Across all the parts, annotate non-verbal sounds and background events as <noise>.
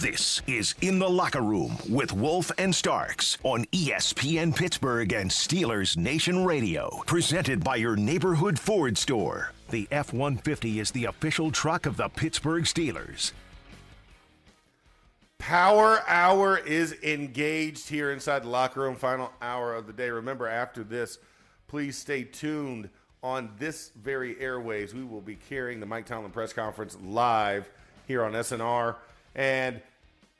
This is In the Locker Room with Wolf and Starks on ESPN Pittsburgh and Steelers Nation Radio. Presented by your neighborhood Ford store. The F 150 is the official truck of the Pittsburgh Steelers. Power Hour is engaged here inside the locker room. Final hour of the day. Remember, after this, please stay tuned on this very airways. We will be carrying the Mike Tomlin press conference live here on SNR. And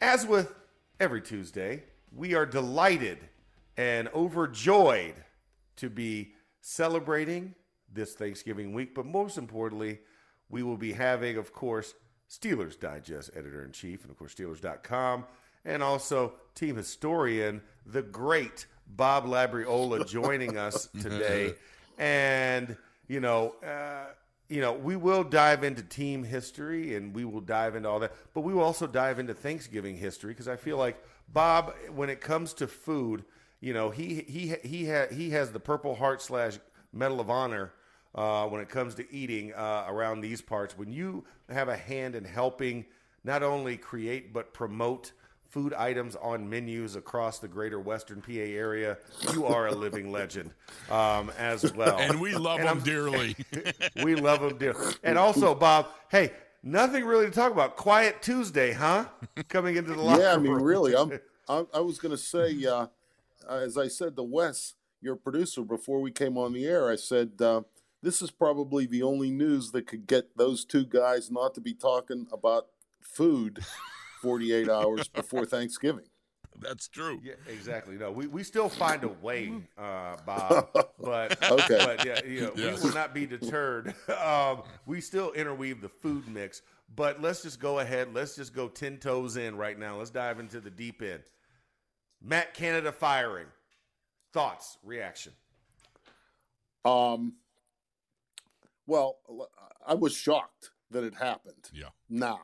as with every Tuesday, we are delighted and overjoyed to be celebrating this Thanksgiving week. But most importantly, we will be having, of course, Steelers Digest editor in chief, and of course, Steelers.com, and also team historian, the great Bob Labriola, joining us <laughs> today. and, you know, uh, you know, we will dive into team history and we will dive into all that, but we will also dive into Thanksgiving history because I feel like Bob, when it comes to food, you know, he he he ha- he has the Purple Heart slash Medal of Honor uh, when it comes to eating uh, around these parts. When you have a hand in helping not only create but promote food items on menus across the greater Western PA area, you are a living <laughs> legend um, as well. And we love And them I'm- dearly. <laughs> we love them dearly. And also, Bob, hey, nothing really to talk about. Quiet Tuesday, huh? Coming into the locker yeah, I mean, room. really, I'm. <laughs> I, I was going to say, uh, as I said to Wes, your producer, before we came on the air, I said uh, this is probably the only news that could get those two guys not to be talking about food 48 hours before Thanksgiving. <laughs> That's true. Yeah, exactly. No, we, we still find a way, uh, Bob. <laughs> But Okay. but yeah, you know, Yes. we will not be deterred. <laughs> Um, we still interweave the food mix. But let's just go ahead. Let's just go ten toes in right now. Let's dive into the deep end. Matt Canada firing. Thoughts, reaction. Um, well, I was shocked that it happened. Yeah. Now,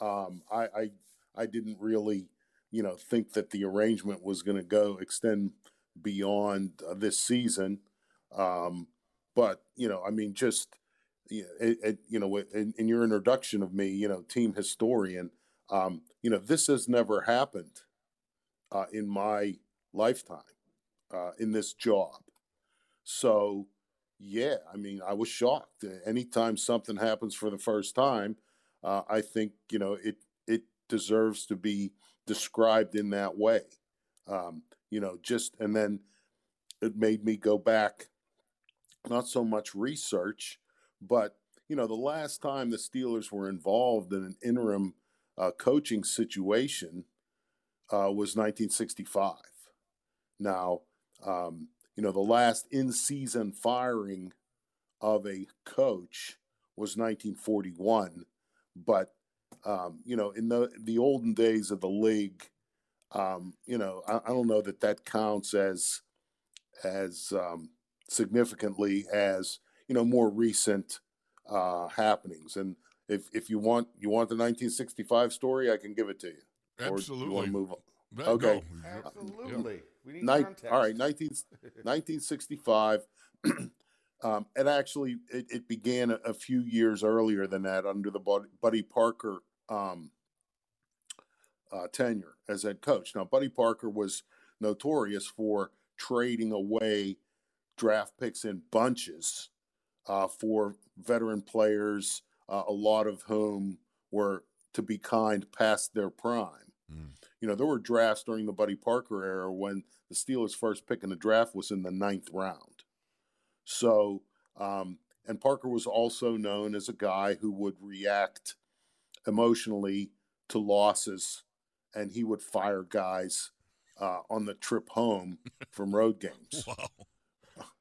um, I, I I didn't really, you know, think that the arrangement was going to go extend beyond uh, this season. Um, but you know, I mean, just it, it, you know, in, in your introduction of me, you know, team historian, um, you know, this has never happened uh, in my lifetime uh, in this job. So, yeah, I mean, I was shocked. Anytime something happens for the first time, uh, I think you know it it deserves to be described in that way. Um, you know, just and then it made me go back, not so much research, but you know, the last time the Steelers were involved in an interim uh, coaching situation uh, was 1965. Now, um, you know, the last in season firing of a coach was 1941. But, um, you know, in the, the olden days of the league, um, you know, I, I don't know that that counts as, as um, significantly as, you know, more recent uh, happenings. And if, if you want, you want the 1965 story, I can give it to you. Or you Absolutely. want to move on? Yeah, Okay. go. Absolutely. We need Nin- context. all right, 19, 1965. <clears throat> um, it actually it, it began a, a few years earlier than that under the Bud- Buddy Parker um, uh, tenure as head coach. Now, Buddy Parker was notorious for trading away draft picks in bunches uh, for veteran players, uh, a lot of whom were, to be kind, past their prime. Mm. You know, there were drafts during the Buddy Parker era when the Steelers' first pick in the draft was in the ninth round. So, um, and Parker was also known as a guy who would react emotionally to losses, and he would fire guys uh, on the trip home <laughs> from road games. Wow.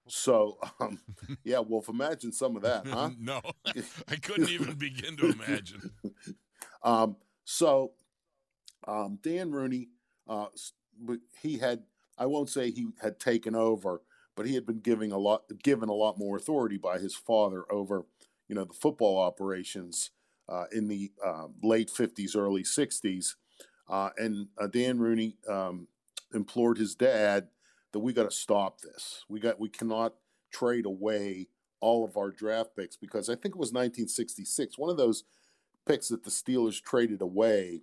So, um, yeah, Wolf, imagine some of that, huh? <laughs> no, <laughs> I couldn't even begin to imagine. Um, so, um, Dan Rooney, uh, he had, I won't say he had taken over, but he had been giving a lot, given a lot more authority by his father over, you know, the football operations uh, in the uh, late 50s, early 60s. Uh, and uh, Dan Rooney um, implored his dad that we got to stop this. We got we cannot trade away all of our draft picks because I think it was 1966. One of those picks that the Steelers traded away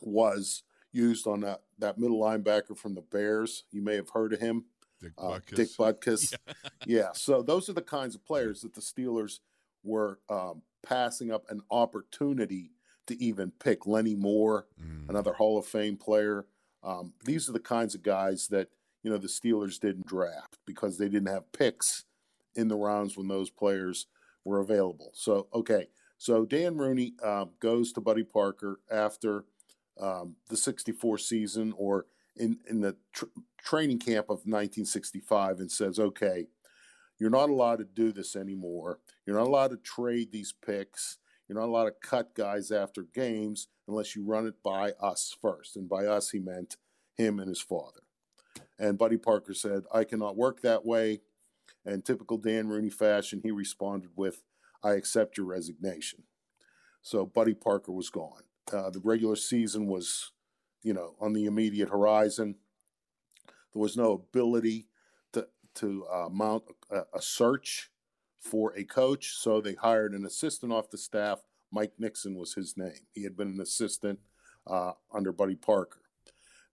was used on that, that middle linebacker from the Bears. You may have heard of him. Dick Uh, Butkus. <laughs> Yeah. yeah. So those are the kinds of players that the Steelers were um, passing up an opportunity to even pick. Lenny Moore, Mm. another Hall of Fame player. Um, these are the kinds of guys that you know the Steelers didn't draft because they didn't have picks in the rounds when those players were available. So okay, so Dan Rooney um, goes to Buddy Parker after um, the '64 season, or in in the tr- training camp of 1965, and says, "Okay, you're not allowed to do this anymore. You're not allowed to trade these picks. You're not allowed to cut guys after games unless you run it by us first. And by us, he meant him and his father. And Buddy Parker said, I cannot work that way. And typical Dan Rooney fashion, he responded with, I accept your resignation. So Buddy Parker was gone. Uh, the regular season was, you know, on the immediate horizon. There was no ability to to uh, mount a, a search for a coach, so they hired an assistant off the staff. Mike Nixon was his name. He had been an assistant uh, under Buddy Parker.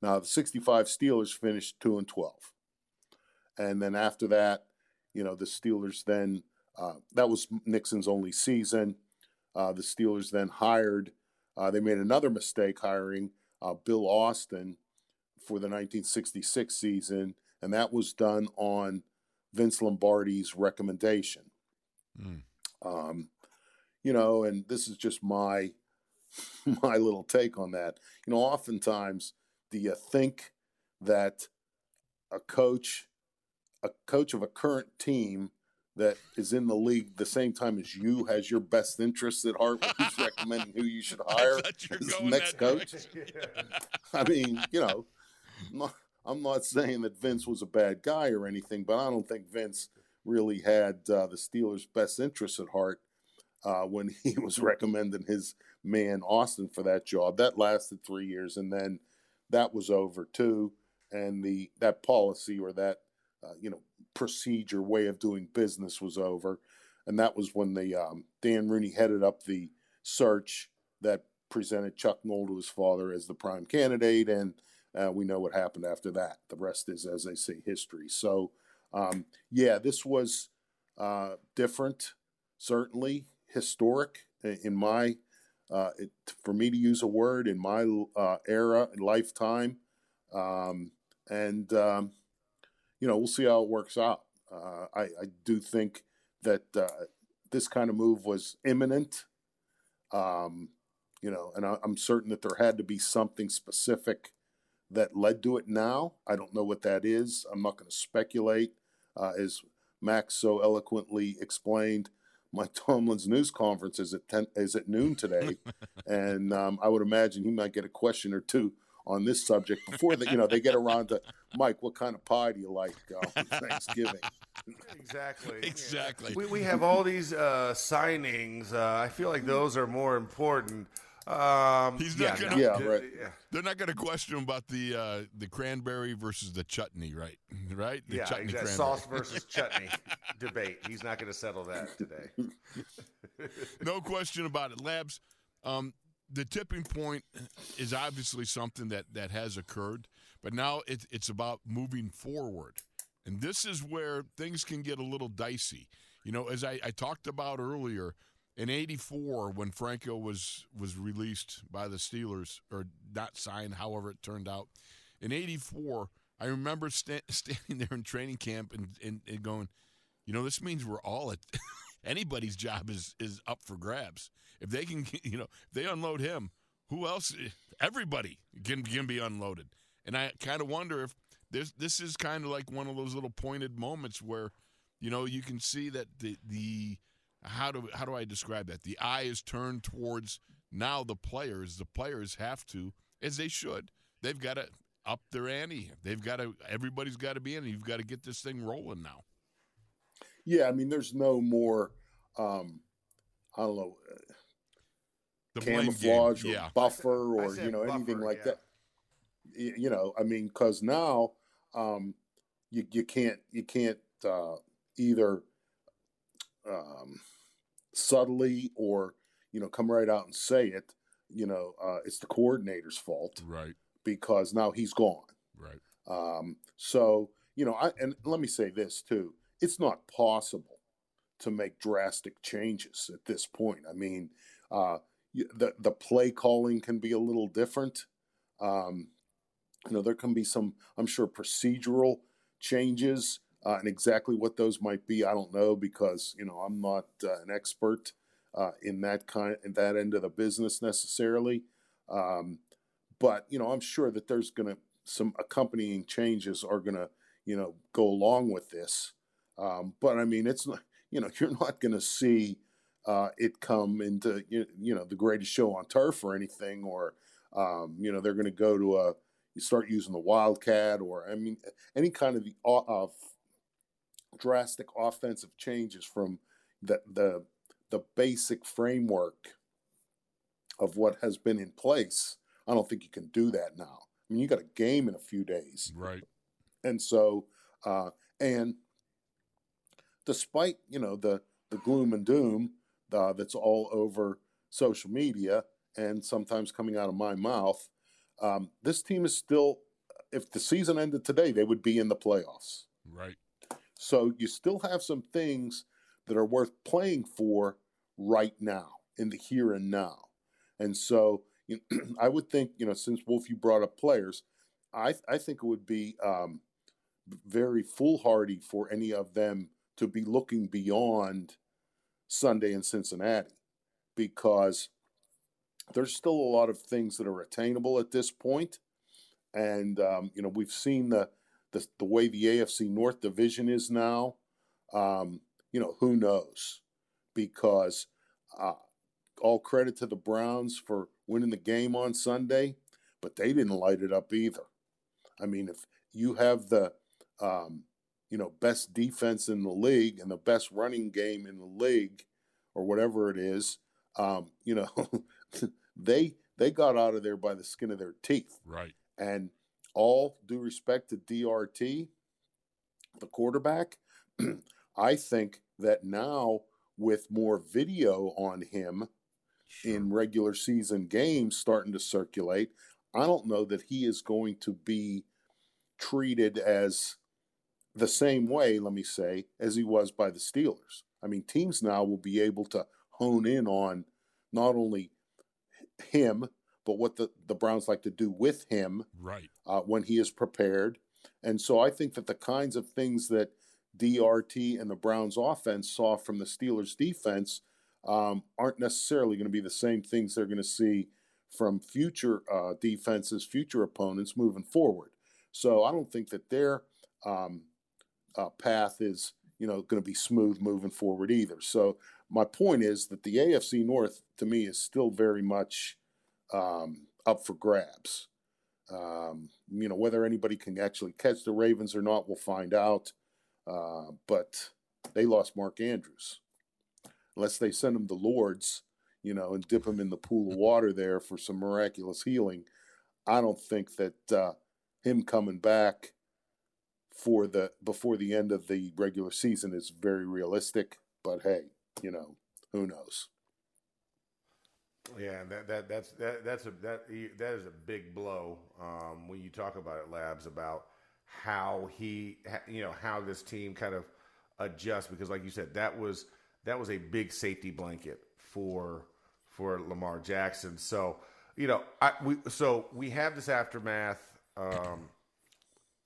Now the '65 Steelers finished two and twelve, and then after that, you know, the Steelers then uh, that was Nixon's only season. Uh, the Steelers then hired. Uh, they made another mistake hiring uh, Bill Austin for the 1966 season, and that was done on Vince Lombardi's recommendation. Mm. Um, you know, and this is just my <laughs> my little take on that. You know, oftentimes, do you think that a coach, a coach of a current team that is in the league the same time as you has your best interests at heart when he's <laughs> recommending who you should hire I thought you were as going next coach? direction. <laughs> I mean, you know, I'm not, I'm not saying that Vince was a bad guy or anything, but I don't think Vince really had uh, the Steelers' best interests at heart uh, when he <laughs> was recommending his man Austin for that job. That lasted three years, and then that was over too. And the that policy or that uh, you know procedure way of doing business was over, and that was when the um, Dan Rooney headed up the search that presented Chuck Noll to his father as the prime candidate, and uh, we know what happened after that. The rest is, as they say, history. So, um, yeah, this was uh, different, certainly historic in my, uh, it, for me to use a word, in my uh, era and lifetime. Um, and, um, you know, we'll see how it works out. Uh, I, I do think that uh, this kind of move was imminent. Um, you know, and I, I'm certain that there had to be something specific that led to it now. I don't know what that is. I'm not going to speculate. Uh, as Max so eloquently explained, Mike <laughs> Tomlin's news conference is at 10, is at noon today, <laughs> and um, I would imagine he might get a question or two on this subject before that. You know, they get around to Mike. What kind of pie do you like uh, for Thanksgiving? Exactly. <laughs> Exactly. We, we have all these uh, signings. Uh, I feel like those are more important. Um, He's not no, gonna- Yeah, d- right. They're not going to question about the uh, the cranberry versus the chutney, right? <laughs> Right? The Yeah, chutney exactly. Sauce versus chutney <laughs> debate. He's not going to settle that today. no question about it. Labs, um, the tipping point is obviously something that, that has occurred, but now it, it's about moving forward. And this is where things can get a little dicey. You know, as I, I talked about earlier, in '84 when Franco was was released by the Steelers or not signed, however it turned out. In '84, I remember sta- <laughs> standing there in training camp and, and, and going, you know, this means we're all at <laughs> anybody's job is is up for grabs. If they can, <laughs> you know, if they unload him, who else? <laughs> Everybody can can be unloaded. And I kind of wonder if this this is kind of like one of those little pointed moments where, you know, you can see that the the how do how do I describe that? The eye is turned towards now the players. The players have to, as they should. They've got to up their ante. They've got to. Everybody's got to be in. You've got to get this thing rolling now. Yeah, I mean, there's no more. Um, I don't know. The camouflage or yeah. buffer or you know buffer, anything like yeah. that. You know, I mean, because now um, you you can't you can't uh, either um, subtly or you know come right out and say it. You know, uh, it's the coordinator's fault Right. because now he's gone. Right. Um, so you know, I, and let me say this too: it's not possible to make drastic changes at this point. I mean, uh, the the play calling can be a little different. Um, you know, there can be some, I'm sure, procedural changes, uh, and exactly what those might be, I don't know because you know I'm not uh, an expert uh, in that kind, in that end of the business necessarily. Um, but you know, I'm sure that there's going to some accompanying changes are going to you know go along with this. Um, but I mean, it's not you know <laughs> you're not going to see uh, it come into you, you know the greatest show on turf or anything, or um, you know they're going to go to a you start using the wildcat or I mean any kind of the uh, drastic offensive changes from the the the basic framework of what has been in place. I don't think you can do that now. I mean, you got a game in a few days, Right. and so uh, and despite you know the the gloom and doom uh, that's all over social media and sometimes coming out of my mouth, um, this team is still. If the season ended today, they would be in the playoffs. Right. So you still have some things that are worth playing for right now in the here and now. And so you <clears throat> I would think, you know, since Wolf, you brought up players, I I think it would be um, very foolhardy for any of them to be looking beyond Sunday in Cincinnati because there's still a lot of things that are attainable at this point. And um, you know, we've seen the, the the way the AFC North division is now. Um, you know, who knows? Because uh, all credit to the Browns for winning the game on Sunday, but they didn't light it up either. I mean, if you have the um, you know best defense in the league and the best running game in the league, or whatever it is, um, you know, <laughs> they they got out of there by the skin of their teeth. Right. And all due respect to DRT, the quarterback, <clears throat> I think that now with more video on him in regular season games starting to circulate, I don't know that he is going to be treated as the same way, let me say, as he was by the Steelers. I mean, teams now will be able to hone in on not only him, but what the, the Browns like to do with him Right. uh, when he is prepared. And so I think that the kinds of things that DRT and the Browns offense saw from the Steelers defense um, aren't necessarily going to be the same things they're going to see from future uh, defenses, future opponents moving forward. So I don't think that their um, uh, path is, you know, going to be smooth moving forward either. So my point is that the AFC North, to me, is still very much um, up for grabs. Um, you know, whether anybody can actually catch the Ravens or not, we'll find out. Uh, but they lost Mark Andrews. Unless they send him to Lourdes, you know, and dip him in the pool of water there for some miraculous healing, I don't think that uh, him coming back for the before the end of the regular season is very realistic. But hey, you know, who knows? Yeah, that, that that's that that's a that that is a big blow um, when you talk about it, Labs, about how he you know how this team kind of adjusts because, like you said, that was that was a big safety blanket for for Lamar Jackson. So you know, I we so we have this aftermath um,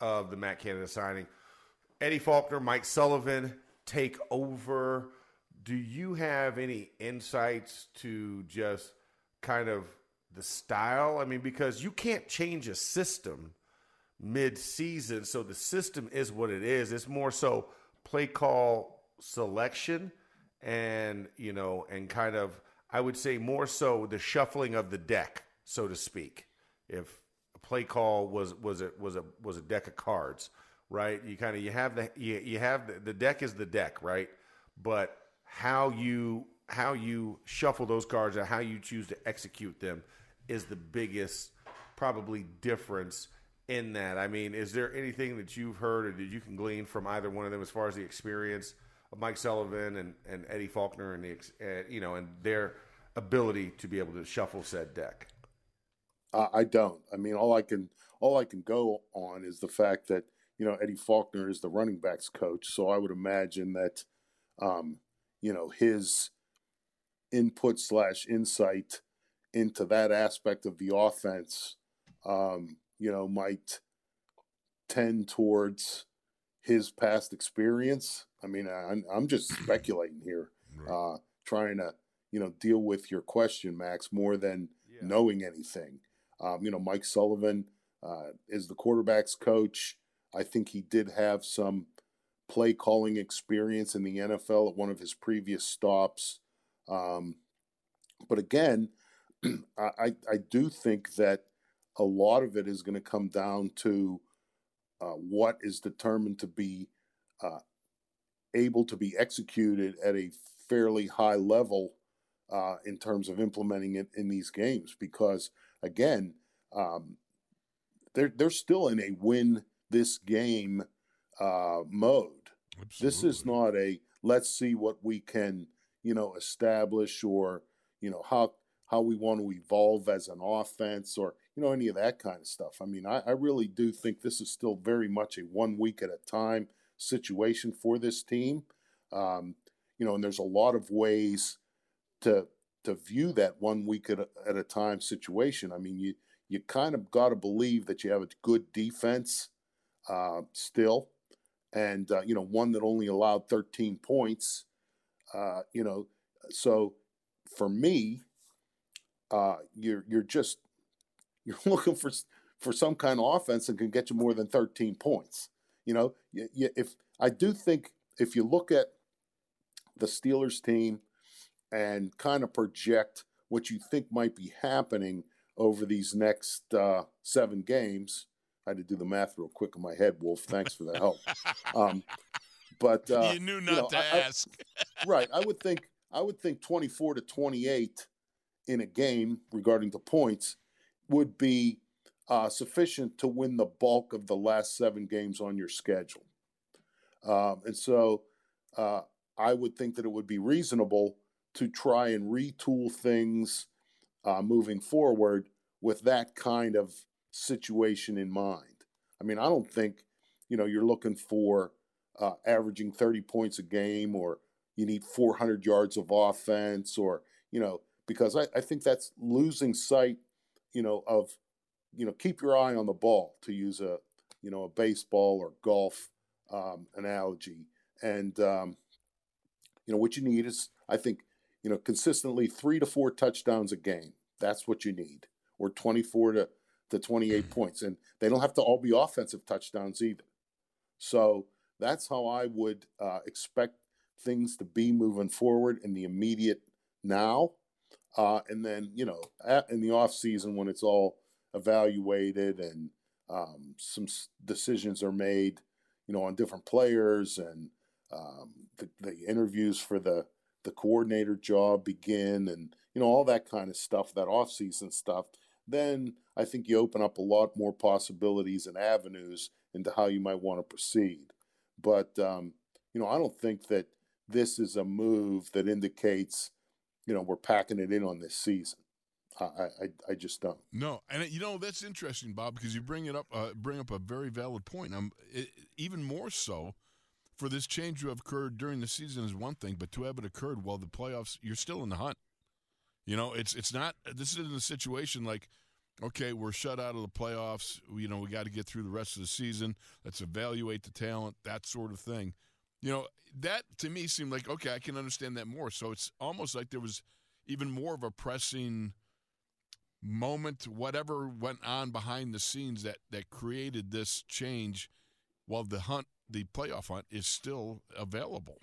of the Matt Canada signing. Eddie Faulkner, Mike Sullivan take over. Do you have any insights to just kind of the style? I mean, because you can't change a system mid-season, so the system is what it is. It's more so play call selection and you know and kind of I would say more so the shuffling of the deck, so to speak. If play call was was a was a was a deck of cards, right? You kind of you have the you, you have the, the deck is the deck, right? But how you how you shuffle those cards and how you choose to execute them is the biggest probably difference in that. I mean, is there anything that you've heard or that you can glean from either one of them as far as the experience of Mike Sullivan and, and Eddie Faulkner and the uh, you know and their ability to be able to shuffle said deck? Uh, I don't. I mean, all I can all I can go on is the fact that you know Eddie Faulkner is the running backs coach, so I would imagine that um, you know his input slash insight into that aspect of the offense, um, you know, might tend towards his past experience. I mean, I'm, I'm just speculating here, uh, trying to, you know, deal with your question, Max, more than yeah. knowing anything. Um, you know, Mike Sullivan uh, is the quarterback's coach. I think he did have some play calling experience in the NFL at one of his previous stops. Um, but again, <clears throat> I, I do think that a lot of it is going to come down to uh, what is determined to be uh, able to be executed at a fairly high level uh, in terms of implementing it in these games. Because again, um, they're they're still in a win this game uh, mode. Absolutely. This is not a let's see what we can you know establish or you know how how we want to evolve as an offense or you know any of that kind of stuff. I mean, I, I really do think this is still very much a one week at a time situation for this team. Um, you know, and there's a lot of ways to to view that one week at a, at a time situation. I mean, you you kind of got to believe that you have a good defense uh, still, and uh, you know one that only allowed 13 points. Uh, you know, so for me, uh, you're you're just <laughs> you're looking for for some kind of offense that can get you more than 13 points. You know, you, you, if I do think if you look at the Steelers team and kind of project what you think might be happening over these next uh, seven games, I had to do the math real quick in my head, Wolf. Thanks for the help. <laughs> Um, but uh, you knew not you know, to I, ask. I, <laughs> right, I would think I would think 24 to 28 in a game regarding the points would be uh, sufficient to win the bulk of the last seven games on your schedule. Um, and so uh, I would think that it would be reasonable to try and retool things uh, moving forward with that kind of situation in mind. I mean, I don't think, you know, you're looking for uh, averaging 30 points a game or you need 400 yards of offense or, you know, because I, I think that's losing sight, you know, of you know, keep your eye on the ball to use a, you know, a baseball or golf um, analogy. And, um, you know, what you need is, I think, you know, consistently three to four touchdowns a game. That's what you need, or 24 to, to 28 mm-hmm. points. And they don't have to all be offensive touchdowns either. So that's how I would uh, expect things to be moving forward in the immediate now. Uh, and then, you know, at, in the off season when it's all evaluated and um, some decisions are made, you know, on different players and um, the, the interviews for the the coordinator job begin and you know all that kind of stuff, that off season stuff. Then I think you open up a lot more possibilities and avenues into how you might want to proceed. But um, you know, I don't think that this is a move that indicates, you know, we're packing it in on this season. I, I, I just don't. No, and you know that's interesting, Bob, because you bring it up, uh, bring up a very valid point. I'm it, even more so for this change to have occurred during the season is one thing, but to have it occurred while the playoffs, you're still in the hunt. You know, it's it's not. This isn't a situation like, okay, we're shut out of the playoffs. You know, we got to get through the rest of the season. Let's evaluate the talent, that sort of thing. You know, that to me seemed like okay, I can understand that more. So it's almost like there was even more of a pressing moment, whatever went on behind the scenes that that created this change, while the hunt, the playoff hunt, is still available.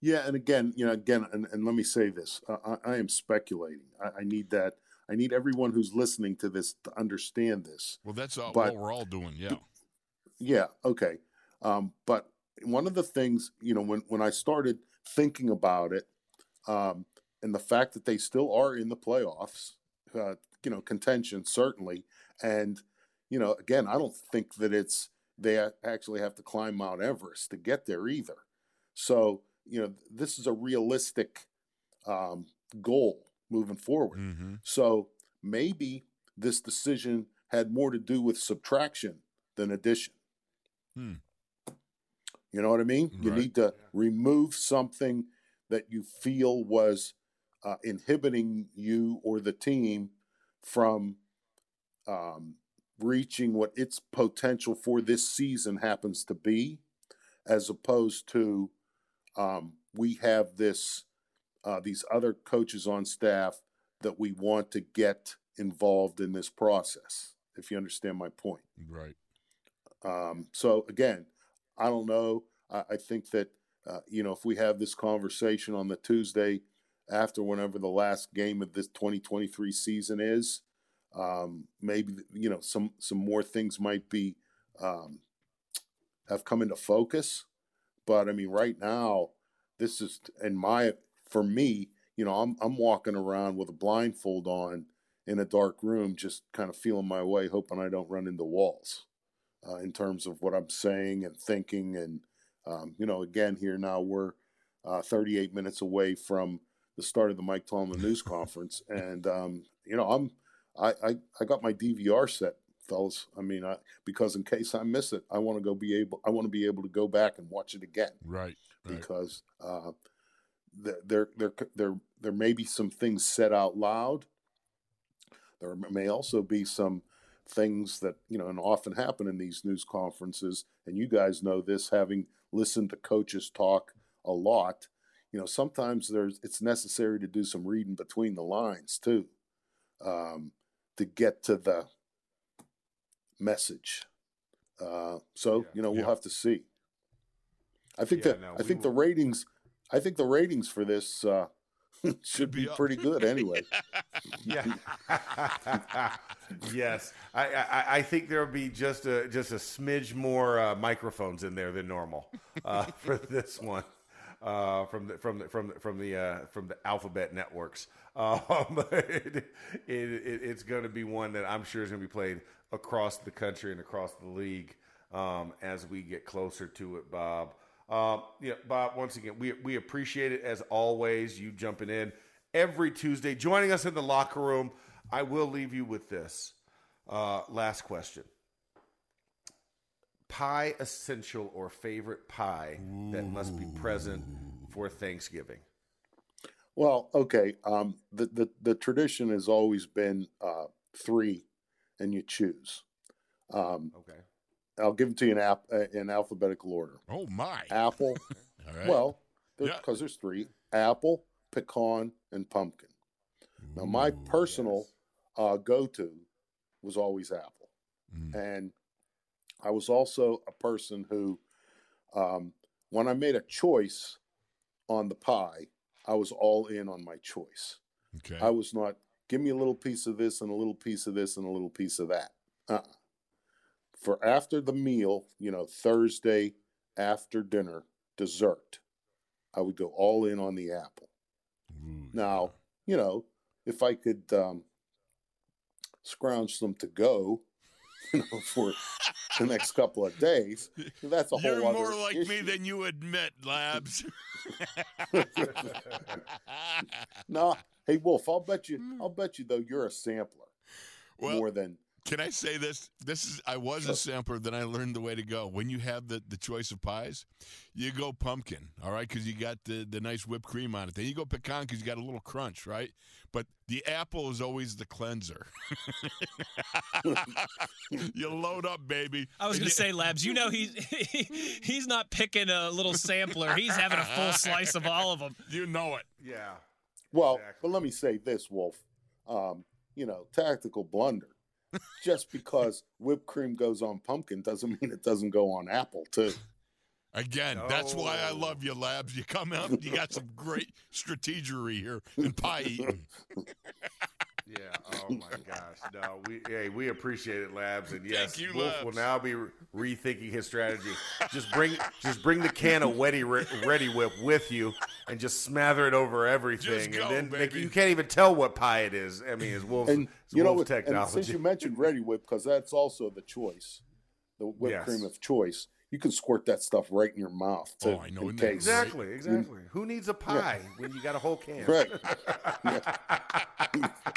Yeah, and again, you know, again, and, and let me say this: I, I am speculating. I, I, need that. I need everyone who's listening to this to understand this. Well, that's all, but, what we're all doing. Yeah. Yeah. Okay. Um, but one of the things, you know, when when I started thinking about it, um, and the fact that they still are in the playoffs, uh, you know, contention certainly, and you know, again, I don't think that it's they actually have to climb Mount Everest to get there either. So you know, this is a realistic um, goal moving forward. Mm-hmm. So maybe this decision had more to do with subtraction than addition. Hmm. You know what I mean? Right. You need to remove something that you feel was uh, inhibiting you or the team from um, reaching what its potential for this season happens to be, as opposed to um, we have this uh, these other coaches on staff that we want to get involved in this process. If you understand my point, right? Um, so again, I don't know. I, I think that uh, you know if we have this conversation on the Tuesday after whenever the last game of this 2023 season is, um, maybe you know some some more things might be um, have come into focus. But I mean, right now, this is in my for me. You know, I'm I'm walking around with a blindfold on in a dark room, just kind of feeling my way, hoping I don't run into walls. Uh, in terms of what I'm saying and thinking, and um, you know, again, here now we're uh, 38 minutes away from the start of the Mike Tomlin news conference, <laughs> and um, you know, I'm I, I I got my DVR set fellas. I mean, I, because in case I miss it, I want to go be able. I want to be able to go back and watch it again. Right. right. Because uh, there, there, there, there may be some things said out loud. There may also be some things that you know, and often happen in these news conferences. And you guys know this, having listened to coaches talk a lot. You know, sometimes there's it's necessary to do some reading between the lines too, um, to get to the message. Uh, so yeah. you know we'll have to see. I think yeah, that no, I think will. the ratings. I think the ratings for this uh, <laughs> should be, be pretty good anyway. <laughs> yeah. <laughs> yes, I, I, I think there'll be just a just a smidge more uh, microphones in there than normal uh, for this one. Uh, from the from the from the from the uh, from the alphabet networks. <laughs> Um, it, it, it, it's going to be one that I'm sure is going to be played across the country and across the league um, as we get closer to it, Bob. Um, yeah, Bob. Once again, we we appreciate it as always. You jumping in every Tuesday, joining us in the locker room. I will leave you with this uh, last question: Pie essential or favorite pie that must be present for Thanksgiving? Well, okay. Um, the, the the tradition has always been uh, three and you choose. Um, okay. I'll give them to you in, ap- uh, in alphabetical order. Oh my! Apple. <laughs> All right. Well, because yeah. there's three: apple, pecan, and pumpkin. Now, my personal yes. uh, go-to was always apple, mm. and I was also a person who, um, when I made a choice on the pie, I was all in on my choice. Okay. I was not give me a little piece of this and a little piece of this and a little piece of that. Uh-uh. For after the meal, you know, Thursday after dinner, dessert, I would go all in on the apple. Ooh, now, you know, if I could um, scrounge some to go, <laughs> you know, for the next couple of days, that's a whole You're more like issue. me than you admit, Labs. <laughs> no, Hey Wolf, I'll bet you. Hmm. I'll bet you though you're a sampler well, more than. Can I say this? This is I was a sampler. Then I learned the way to go. When you have the, the choice of pies, you go pumpkin, all right, because you got the, the nice whipped cream on it. Then you go pecan because you got a little crunch, right? But the apple is always the cleanser. <laughs> you load up, baby. I was going to say, Labs, you know he's <laughs> he's not picking a little sampler. He's having a full slice of all of them. <laughs> You know it. Yeah. Well, exactly. but let me say this, Wolf. Um, you know, tactical blunder. Just because whipped cream goes on pumpkin doesn't mean it doesn't go on apple too. Again, that's why I love you, Labs. You come out, you got some great strategery here in pie eating. <laughs> Yeah. <laughs> Oh my gosh. No, we hey, we appreciate it, Labs, and yes, you, Wolf Labs. will now be re- rethinking his strategy. <laughs> Just bring, just bring the can of Ready Reddi-wip with you, and just smother it over everything, go, and then like, you can't even tell what pie it is. I mean, it's Wolf's, And it's you know Wolf's what? And since you mentioned Reddi-wip, because that's also the choice, the whipped Yes. cream of choice. You can squirt that stuff right in your mouth too. Oh, I know, in isn't that exactly, exactly. Who needs a pie when you got a whole can? Right. <laughs>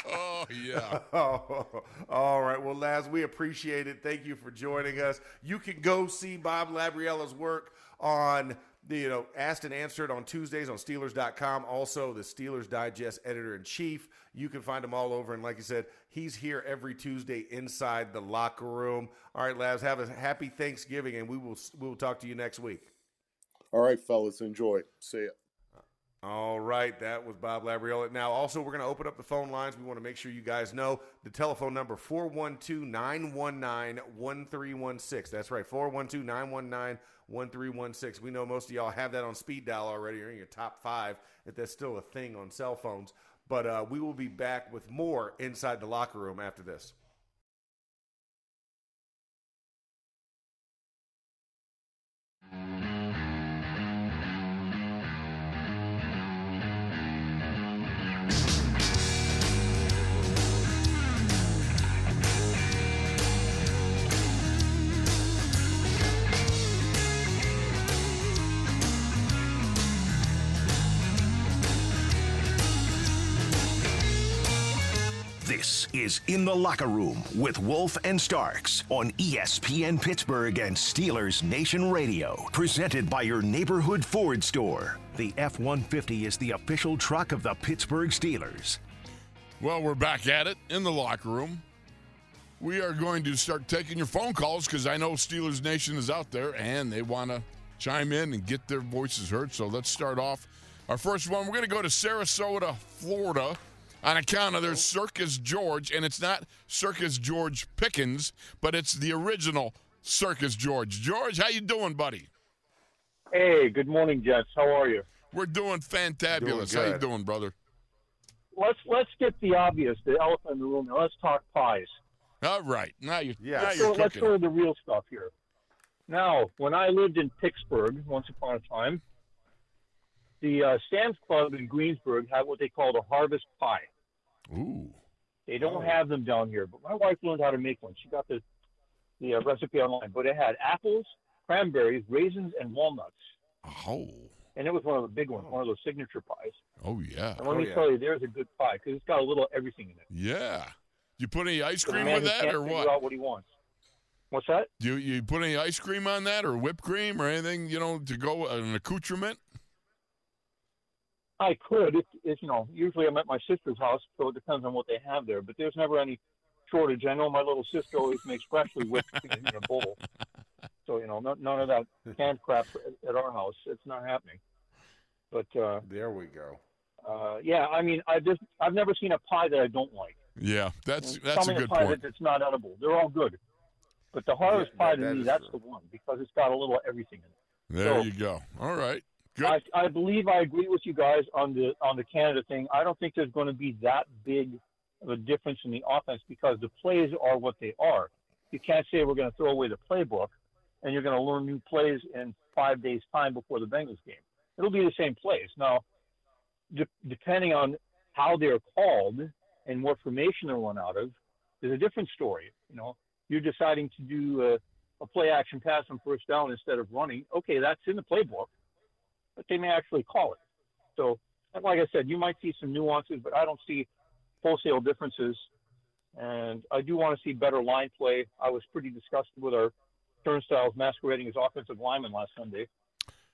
Oh yeah. <laughs> Oh, all right. Well, Laz, we appreciate it. Thank you for joining us. You can go see Bob Labriola's work on you know, asked and answered on Tuesdays on Steelers.com. Also, the Steelers Digest editor in chief. You can find him all over. And like you said, he's here every Tuesday inside the locker room. All right, Labs, have a happy Thanksgiving, and we will we will talk to you next week. All right, fellas, enjoy. See ya. All right, that was Bob Labriola. Now, also, we're going to open up the phone lines. We want to make sure you guys know the telephone number 412-919-1316. That's right, 412-919-1316. We know most of y'all have that on speed dial already or in your top five, if that's still a thing on cell phones. But uh, we will be back with more inside the locker room after this. This is In the Locker Room with Wolf and Starks on ESPN Pittsburgh and Steelers Nation Radio. Presented by your neighborhood Ford store. The F 150 is the official truck of the Pittsburgh Steelers. Well, we're back at it in the locker room. We are going to start taking your phone calls because I know Steelers Nation is out there and they want to chime in and get their voices heard. So let's start off. Our first one, we're going to go to Sarasota, Florida, on account of their Circus George, and it's not Circus George Pickens, but it's the original Circus George. George, how you doing, buddy? Hey, good morning, Jess. How are you? We're doing fantabulous. Doing how you doing, brother? Let's let's get the obvious, the elephant in the room. Now let's talk pies. All right. Now you Yeah. now So you're let's go to the real stuff here. Now, when I lived in Pittsburgh once upon a time, the uh, Sam's Club in Greensburg had what they called a harvest pie. Ooh. They don't Oh. have them down here, but my wife learned how to make one. She got the the uh, recipe online, but it had apples, cranberries, raisins, and walnuts, Oh. and it was one of the big ones, one of those signature pies. Oh yeah. And let Oh, me yeah. tell you, there's a good pie because it's got a little everything in it. Yeah. You put any ice cream man with that or what? out what he wants. What's that? Do you, you put any ice cream on that or whipped cream or anything, you know, to go an accoutrement? I could. It's, it's you know, usually I'm at my sister's house, so it depends on what they have there. But there's never any shortage. I know my little sister always makes freshly whipped cream in a bowl. So you know, no, none of that canned crap at, at our house. It's not happening. But uh, There we go. uh, yeah, I mean, I just I've never seen a pie that I don't like. Yeah, that's And that's tell a me good pie point. that it's not edible. They're all good. But the hardest Yeah, pie that- to that me, that's true. the one because it's got a little everything in it. There so- you go. All right. I, I believe I agree with you guys on the on the Canada thing. I don't think there's going to be that big of a difference in the offense because the plays are what they are. You can't say we're going to throw away the playbook and you're going to learn new plays in five days' time before the Bengals game. It'll be the same plays. Now, de- depending on how they're called and what formation they're run out of, is a different story. You know, you're deciding to do a, a play action pass on first down instead of running. Okay, that's in the playbook but they may actually call it. So, like I said, you might see some nuances, but I don't see wholesale differences. And I do want to see better line play. I was pretty disgusted with our turnstiles masquerading as offensive linemen last Sunday.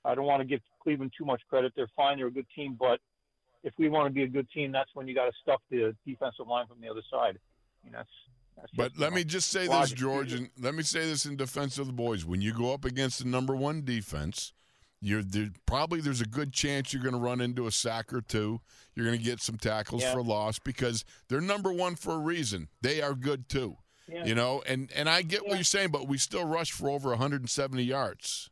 I don't want to give Cleveland too much credit. They're fine. They're a good team, but if we want to be a good team, that's when you got to stuff the defensive line from the other side. I mean, that's. that's But let me just say this. George, and let me say this in defense of the boys. When you go up against the number one defense You're there, probably there's a good chance you're going to run into a sack or two. You're going to get some tackles Yeah. for loss because they're number one for a reason. They are good too. Yeah. You know, and and I get what you're saying, but we still rushed for over 170 yards.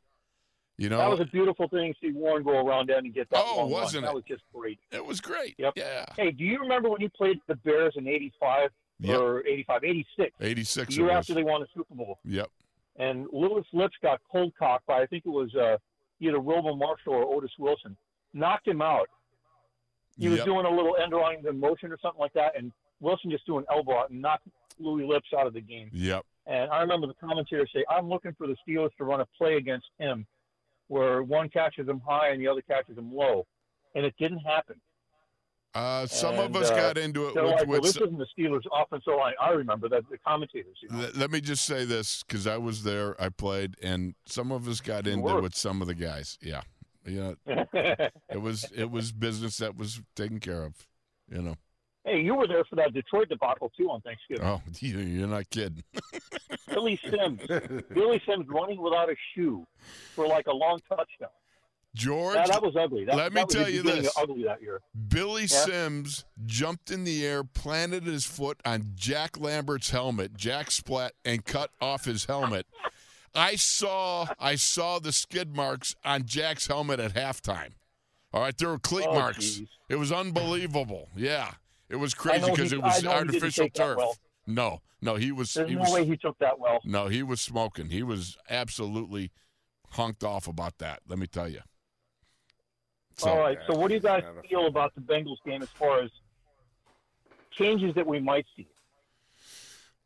You know, That was a beautiful thing to see Warren go around that and get that Oh, wasn't That it? was just great. it was great. Yep. Yeah. Hey, do you remember when you played the Bears in 85 Yep. or 85, 86? 86 The it year after they won the Super Bowl. Yep. And Louis Lipps got cold cocked by, I think it was uh, either Wilbur Marshall or Otis Wilson. Knocked him out. He was doing a little end around the motion or something like that, and Wilson just threw an elbow out and knocked Louis Lipps out of the game. Yep. And I remember the commentator say, I'm looking for the Steelers to run a play against him where one catches him high and the other catches him low. And it didn't happen. Uh, some of us uh, got into it They're with, like, well, with this isn't the Steelers' offensive line. I remember that the commentators. You know? Let, me just say this because I was there, I played, and some of us got You into were. with some of the guys. Yeah, yeah, <laughs> it was it was business that was taken care of. You know. hey, you were there for that Detroit debacle, too, on Thanksgiving. Oh, <laughs> you- you're not kidding. Billy Sims. <laughs> Billy Sims running without a shoe for like a long touchdown. George, that was ugly. That, let me that was tell you this. ugly that year. Billy Yeah. Sims jumped in the air, planted his foot on Jack Lambert's helmet. Jack splat and cut off his helmet. <laughs> I saw I saw the skid marks on Jack's helmet at halftime. All right, there were cleat Oh, marks. geez. It was unbelievable. Yeah, it was crazy because it was I know he didn't artificial turf. well. No, no, he was. There's he no was, way he took that well. No, he was smoking. He was absolutely honked off about that. Let me tell you. So, All right. So, what do you guys feel about the Bengals game as far as changes that we might see?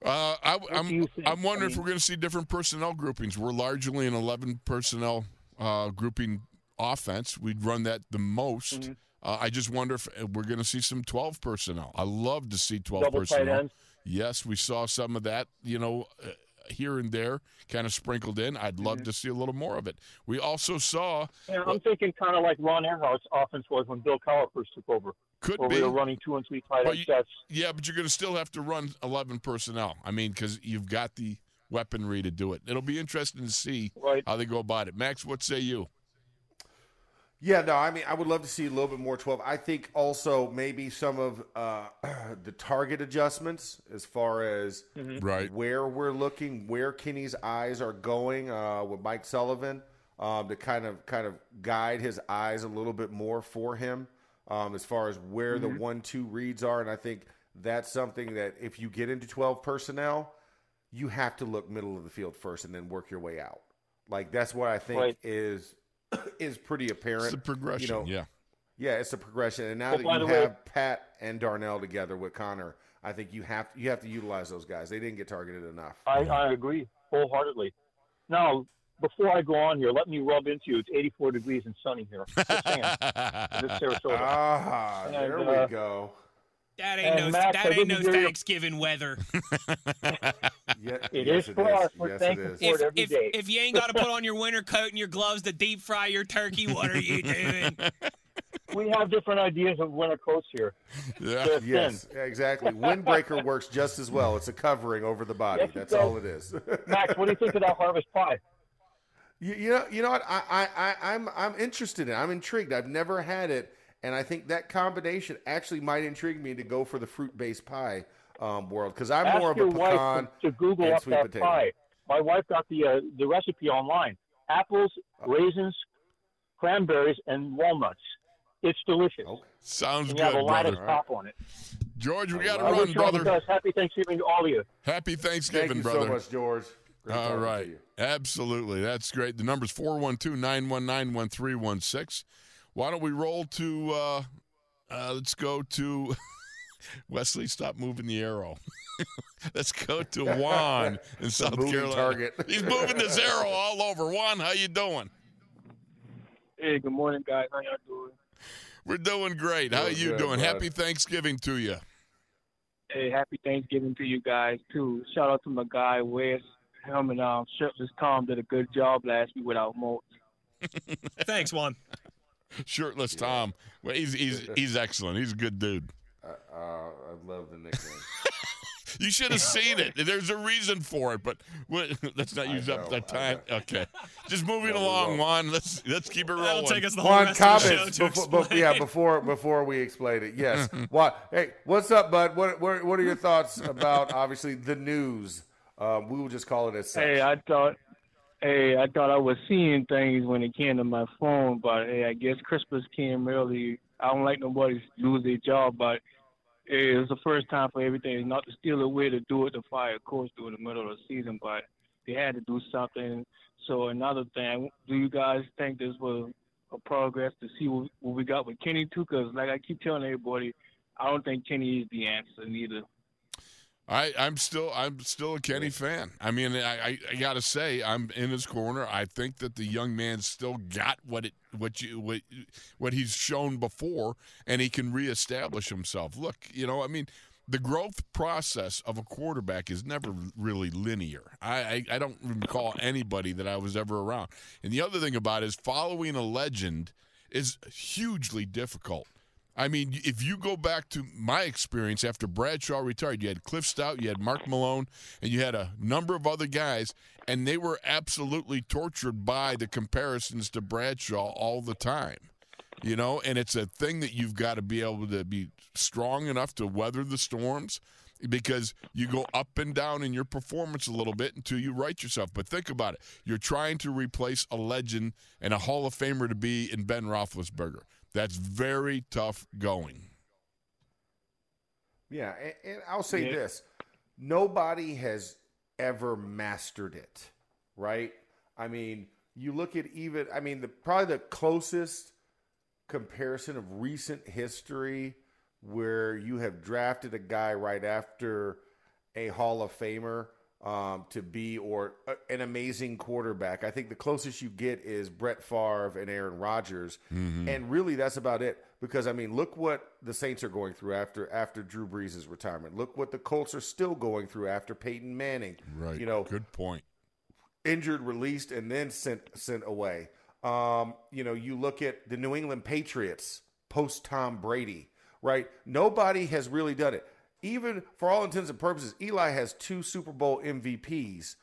Uh, I, do I'm? I'm wondering if we're going to see different personnel groupings. We're largely an 11 personnel uh, grouping offense. We'd run that the most. Mm-hmm. Uh, I just wonder if we're going to see some 12 personnel. I love to see 12 Double personnel. Yes, we saw some of that, you know, uh, here and there, kind of sprinkled in. I'd love Mm-hmm. to see a little more of it. We also saw Yeah, I'm thinking kind of like Ron Erhardt's offense was when Bill Cowher first took over, could be we were running two and three tight end sets. Yeah, but you're going to still have to run 11 personnel. I mean, because you've got the weaponry to do it. It'll be interesting to see Right. how they go about it. Max, what say you? Yeah, no, I mean, I would love to see a little bit more 12. I think also maybe some of uh, <clears throat> the target adjustments as far as Right. where we're looking, where Kenny's eyes are going uh, with Mike Sullivan um, to kind of kind of guide his eyes a little bit more for him um, as far as where the one two reads are. And I think that's something that if you get into 12 personnel, you have to look middle of the field first and then work your way out. Like that's what I think Right. is is pretty apparent. It's the progression. You know, yeah. yeah, it's a progression, and now Oh, that you the way- have Pat and Darnell together with Connor, I think you have you have to utilize those guys. They didn't get targeted enough. I, I agree wholeheartedly. Now, before I go on here, let me rub into you. It's 84 degrees and sunny here. Just saying. This Sarasota. <laughs> Ah, And, there uh, we go. That ain't And no Max, that ain't no didn't Thanksgiving weather. <laughs> Yeah, It yes, is for us. We're Yes, thankful is. for If, it every if, day. if you ain't got to put on your winter coat and your gloves to deep fry your turkey, what are you doing? <laughs> we have different ideas of winter coats here. Yeah. They're Yes, thin. exactly. Windbreaker works just as well. It's a covering over the body. Yes, That's does. all it is. <laughs> Max, what do you think of that harvest pie? You, you know, you know what? I, I, I, I'm, I'm interested in. it. I'm intrigued. I've never had it, and I think that combination actually might intrigue me to go for the fruit-based pie um, world because I'm Ask more of a pecan wife to, to Google and up sweet that potato. pie. My wife got the uh, the recipe online: apples, raisins, cranberries, and walnuts. It's delicious. Okay. Sounds And you have a good, lattice brother. top on it. George, we got to I run, wish you all brother. Happy Thanksgiving to all of you. Happy Thanksgiving, brother. Thank you brother. so much, George. Great All talking to right. you. Absolutely. That's great. The number's 412 919 1316. Why don't we roll to, uh, uh, let's go to <laughs> Wesley, stop moving the arrow. <laughs> let's go to Juan <laughs> in South Carolina. target. He's moving this arrow all over. Juan, how you doing? Hey, good morning, guys. How y'all doing? We're doing great. How Doing you good, doing? bud. Happy Thanksgiving to you. Hey, happy Thanksgiving to you guys too. Shout out to my guy Wes. Him and um, Shirtless Tom did a good job last week without Molt. Thanks, Juan. Shirtless Tom. Well, he's he's <laughs> he's excellent. He's a good dude. Uh, uh, I love the nickname. <laughs> You should have seen it. There's a reason for it, but what, <laughs> let's not use up that time. Okay, just moving No, along. Juan. Let's let's keep it rolling. That'll take us the Juan, rest of comments to before, bef- yeah, before before we explain it. Yes. what? Hey, what's up, bud? What what, what are your thoughts about obviously the news? Um, we will just call it as such. Hey, I thought, hey, I thought I was seeing things when it came to my phone, but hey, I guess Christmas came early. I don't like nobody lose their job, but hey, it was the first time for everything. Not to steal away to do it to fire a coach during the middle of the season, but they had to do something. So another thing, do you guys think this was a progress to see what, what we got with Kenny too? Because like I keep telling everybody, I don't think Kenny is the answer neither. I, I'm still I'm still a Kenny fan. I mean, I, I, I got to say I'm in his corner. I think that the young man still got what it what you what what he's shown before, and he can reestablish himself. Look, you know, I mean, the growth process of a quarterback is never really linear. I, I, I don't recall anybody that I was ever around. And the other thing about it is following a legend is hugely difficult. I mean, if you go back to my experience after Bradshaw retired, you had Cliff Stoudt, you had Mark Malone, and you had a number of other guys, and they were absolutely tortured by the comparisons to Bradshaw all the time. You know, and it's a thing that you've got to be able to be strong enough to weather the storms because you go up and down in your performance a little bit until you right yourself. But think about it. You're trying to replace a legend and a Hall of Famer to be in Ben Roethlisberger. That's very tough going. Yeah, and, and I'll say Yeah. this: nobody has ever mastered it, right? I mean, you look at even, I mean, the probably the closest comparison of recent history where you have drafted a guy right after a Hall of Famer um, to be or a, an amazing quarterback. I think the closest you get is Brett Favre and Aaron Rodgers, and really that's about it. Because I mean, look what the Saints are going through after after Drew Brees' retirement. Look what the Colts are still going through after Peyton Manning. Right. You know, good point. injured, released, and then sent sent away. Um, you know, you look at the New England Patriots post Tom Brady, right? Nobody has really done it. Even for all intents and purposes, Eli has two Super Bowl MVPs,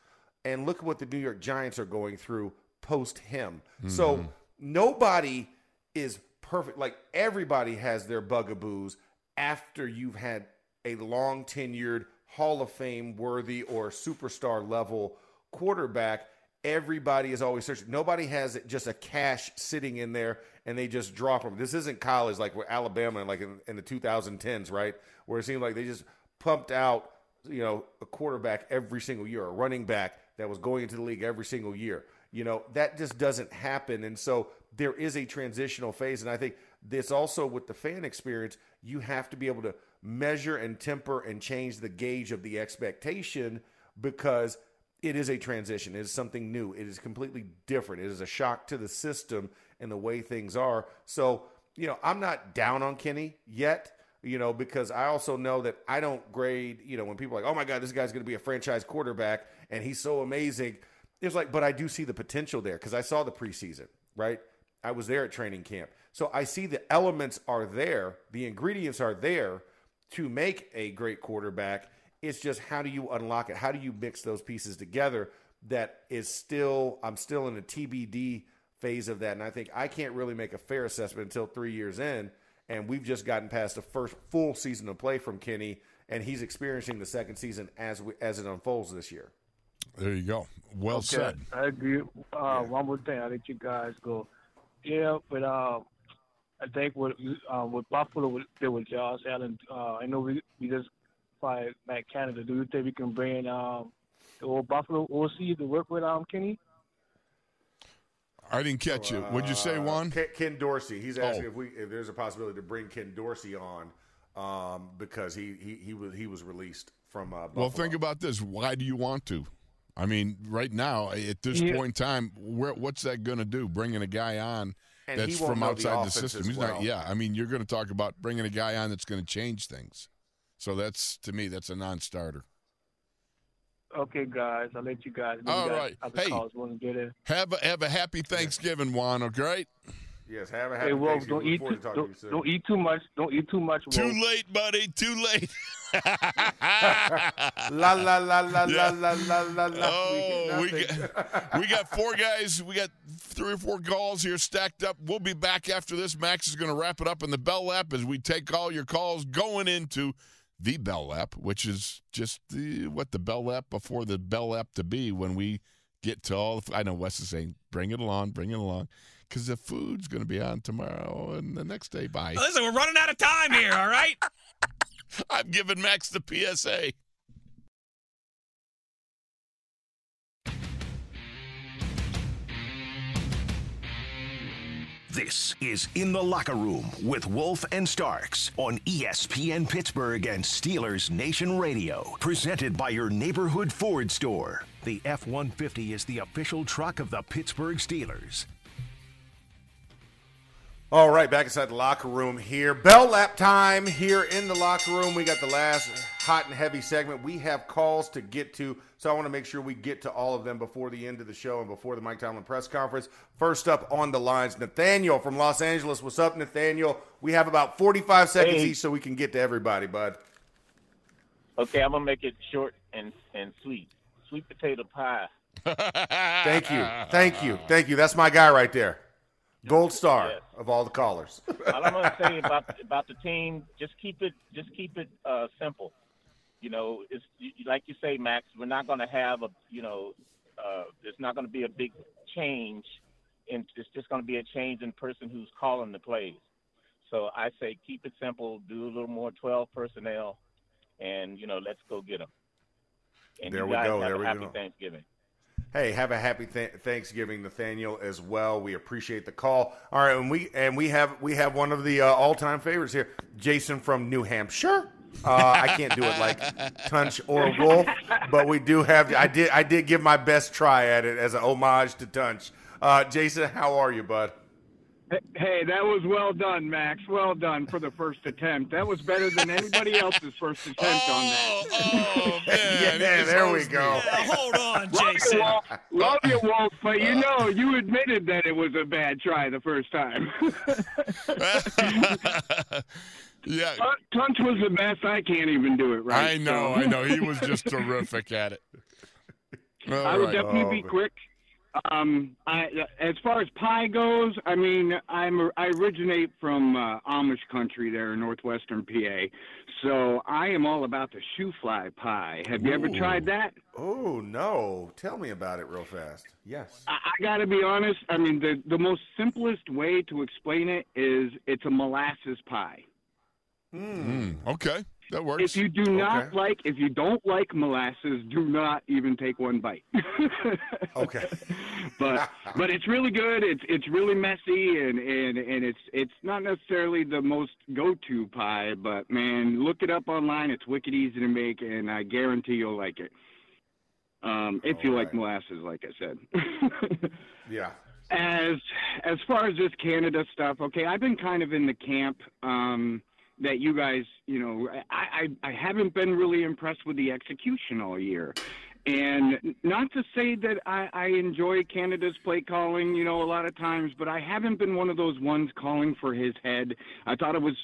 and look at what the New York Giants are going through post him. So mm-hmm. nobody is perfect. Like everybody has their bugaboos after you've had a long tenured Hall of Fame worthy or superstar level quarterback. Everybody is always searching. Nobody has just a cash sitting in there and they just drop them. This isn't college like where Alabama, like in, in the 2010s, right? Where it seemed like they just pumped out, you know, a quarterback every single year, a running back that was going into the league every single year. You know, that just doesn't happen. And so there is a transitional phase. And I think this also with the fan experience, you have to be able to measure and temper and change the gauge of the expectation because it is a transition. It is something new. It is completely different. It is a shock to the system and the way things are. So, you know, I'm not down on Kenny yet, you know, because I also know that I don't grade, you know, when people are like, oh my God, this guy's going to be a franchise quarterback and he's so amazing. It's like, but I do see the potential there because I saw the preseason, right? I was there at training camp. So I see the elements are there, the ingredients are there to make a great quarterback. It's just how do you unlock it? How do you mix those pieces together? That is still, I'm still in a TBD phase of that. And I think I can't really make a fair assessment until three years in. And we've just gotten past the first full season of play from Kenny, and he's experiencing the second season as we, as it unfolds this year. There you go. Well Okay, said. I agree. Uh, One more thing, I'll let you guys go. Yeah, but uh, I think with uh, with Buffalo with, there with Josh Allen, uh, I know we, we just fired Matt Canada. Do you think we can bring um, the old Buffalo OC to work with um Kenny? I didn't catch it. What'd you say, Juan? Ken, Ken Dorsey. He's asking Oh. if we if there's a possibility to bring Ken Dorsey on um, because he, he he was he was released from. Uh, Well, think about this. Why do you want to? I mean, right now, at this Yeah. point in time, where, what's that going to do? Bringing a guy on And that's from know the outside the, system. He's well. not. Yeah, I mean, you're going to talk about bringing a guy on that's going to change things. So that's to me, that's a non-starter. Okay, guys, I'll let you guys. All you guys right. Other Hey. calls want to get in. Have a have a happy Thanksgiving, Juan. Okay. Yes, have a happy Hey, Wolf, Thanksgiving. don't eat too, to talking to you don't, soon. don't eat too much. Don't eat too much. Too late, buddy. Too late. <laughs> La la la la Yeah. la la la la. Oh, we we got, <laughs> we got four guys. We got three or four calls here stacked up. We'll be back after this. Max is going to wrap it up in the Bell Lap as we take all your calls going into the Bell Lap, which is just the, what the Bell Lap before the Bell Lap to be when we get to all. The, I know Wes is saying, bring it along, bring it along, because the food's going to be on tomorrow and the next day. Bye. Listen, we're running out of time here. All right. <laughs> I'm giving Max the PSA. This is In the Locker Room with Wolf and Starks on ESPN Pittsburgh and Steelers Nation Radio. Presented by your neighborhood Ford store. The F 150 is the official truck of the Pittsburgh Steelers. All right, back inside the locker room here. Bell lap time here in the locker room. We got the last hot and heavy segment. We have calls to get to, so I want to make sure we get to all of them before the end of the show and before the Mike Tomlin press conference. First up on the lines, Nathaniel from Los Angeles. What's up, Nathaniel? We have about 45 seconds Hey. each so we can get to everybody, bud. Okay, I'm gonna make it short and and sweet. Sweet potato pie. <laughs> Thank you. Thank you. Thank you. That's my guy right there. Gold star Yes. of all the callers. All I'm gonna say <laughs> about about the team, just keep it just keep it uh, simple. You know, it's like you say, Max. We're not gonna have a you know, uh, there's not gonna be a big change. and it's just gonna be a change in person who's calling the plays. So I say keep it simple. Do a little more 12 personnel, and you know, let's go get them. And There we go, there we happy go. Thanksgiving. Hey, have a happy th- Thanksgiving, Nathaniel, as well. We appreciate the call. All right, and we and we have we have one of the uh, all-time favorites here, Jason from New Hampshire. Uh, I can't do it like Tunch or Wolf, but we do have. I did I did give my best try at it as an homage to Tunch. Uh, Jason, how are you, bud? Hey, that was well done, Max. Well done for the first attempt. That was better than anybody else's first attempt on that. Oh, <laughs> man. Yeah, he there we go. Yeah, hold on, Love you, Jason. Wolf. Love you, Wolf. But you know, you admitted that it was a bad try the first time. <laughs> yeah, Tun- Tunch was the best. I can't even do it right. I know, so- I know. He was <laughs> just terrific at it. All I would right. definitely Oh, be man. quick. Um, I, as far as pie goes, I mean, I'm I originate from uh, Amish country there in northwestern PA, so I am all about the shoofly pie. Have you ever tried that? Oh no, tell me about it real fast. Yes. I, I got to be honest. I mean, the the most simplest way to explain it is it's a molasses pie. Mm, okay, that works. If you do not Okay. like, if you don't like molasses, do not even take one bite. <laughs> Okay. but <laughs> but it's really good. It's it's really messy and and and it's it's not necessarily the most go-to pie, but man, look it up online. It's wicked easy to make, and I guarantee you'll like it. Um, if you like molasses, like I said. <laughs> Yeah. as as far as this Canada stuff, okay, I've been kind of in the camp um, that you guys, you know, I, I I haven't been really impressed with the execution all year. And not to say that I, I enjoy Canada's play calling, you know, a lot of times, but I haven't been one of those ones calling for his head. I thought it was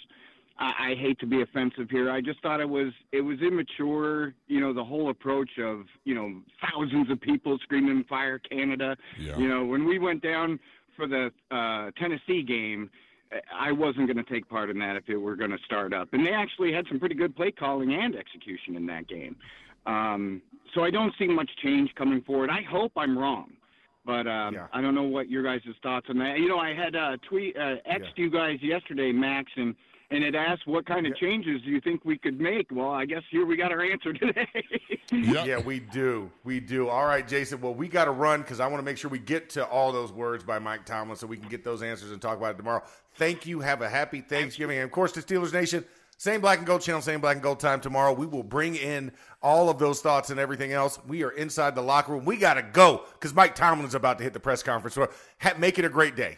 I, I hate to be offensive here. I just thought it was it was immature, you know, the whole approach of, you know, thousands of people screaming fire Canada. Yeah. You know, when we went down for the uh, Tennessee game, I wasn't going to take part in that if it were going to start up. And they actually had some pretty good play calling and execution in that game. Um, so I don't see much change coming forward. I hope I'm wrong. But um, Yeah. I don't know what your guys' thoughts on that. You know, I had uh, tweet uh, xed you guys yesterday, Max, and and it asked what kind of changes do you think we could make. Well, I guess here we got our answer <laughs> today. Yep. Yeah, we do. We do. All right, Jason. Well, we got to run because I want to make sure we get to all those words by Mike Tomlin so we can get those answers and talk about it tomorrow. Thank you. Have a happy Thanksgiving. And of course, to Steelers Nation, same black and gold channel, same black and gold time tomorrow. We will bring in all of those thoughts and everything else. We are inside the locker room. We got to go because Mike Tomlin is about to hit the press conference. So make it a great day.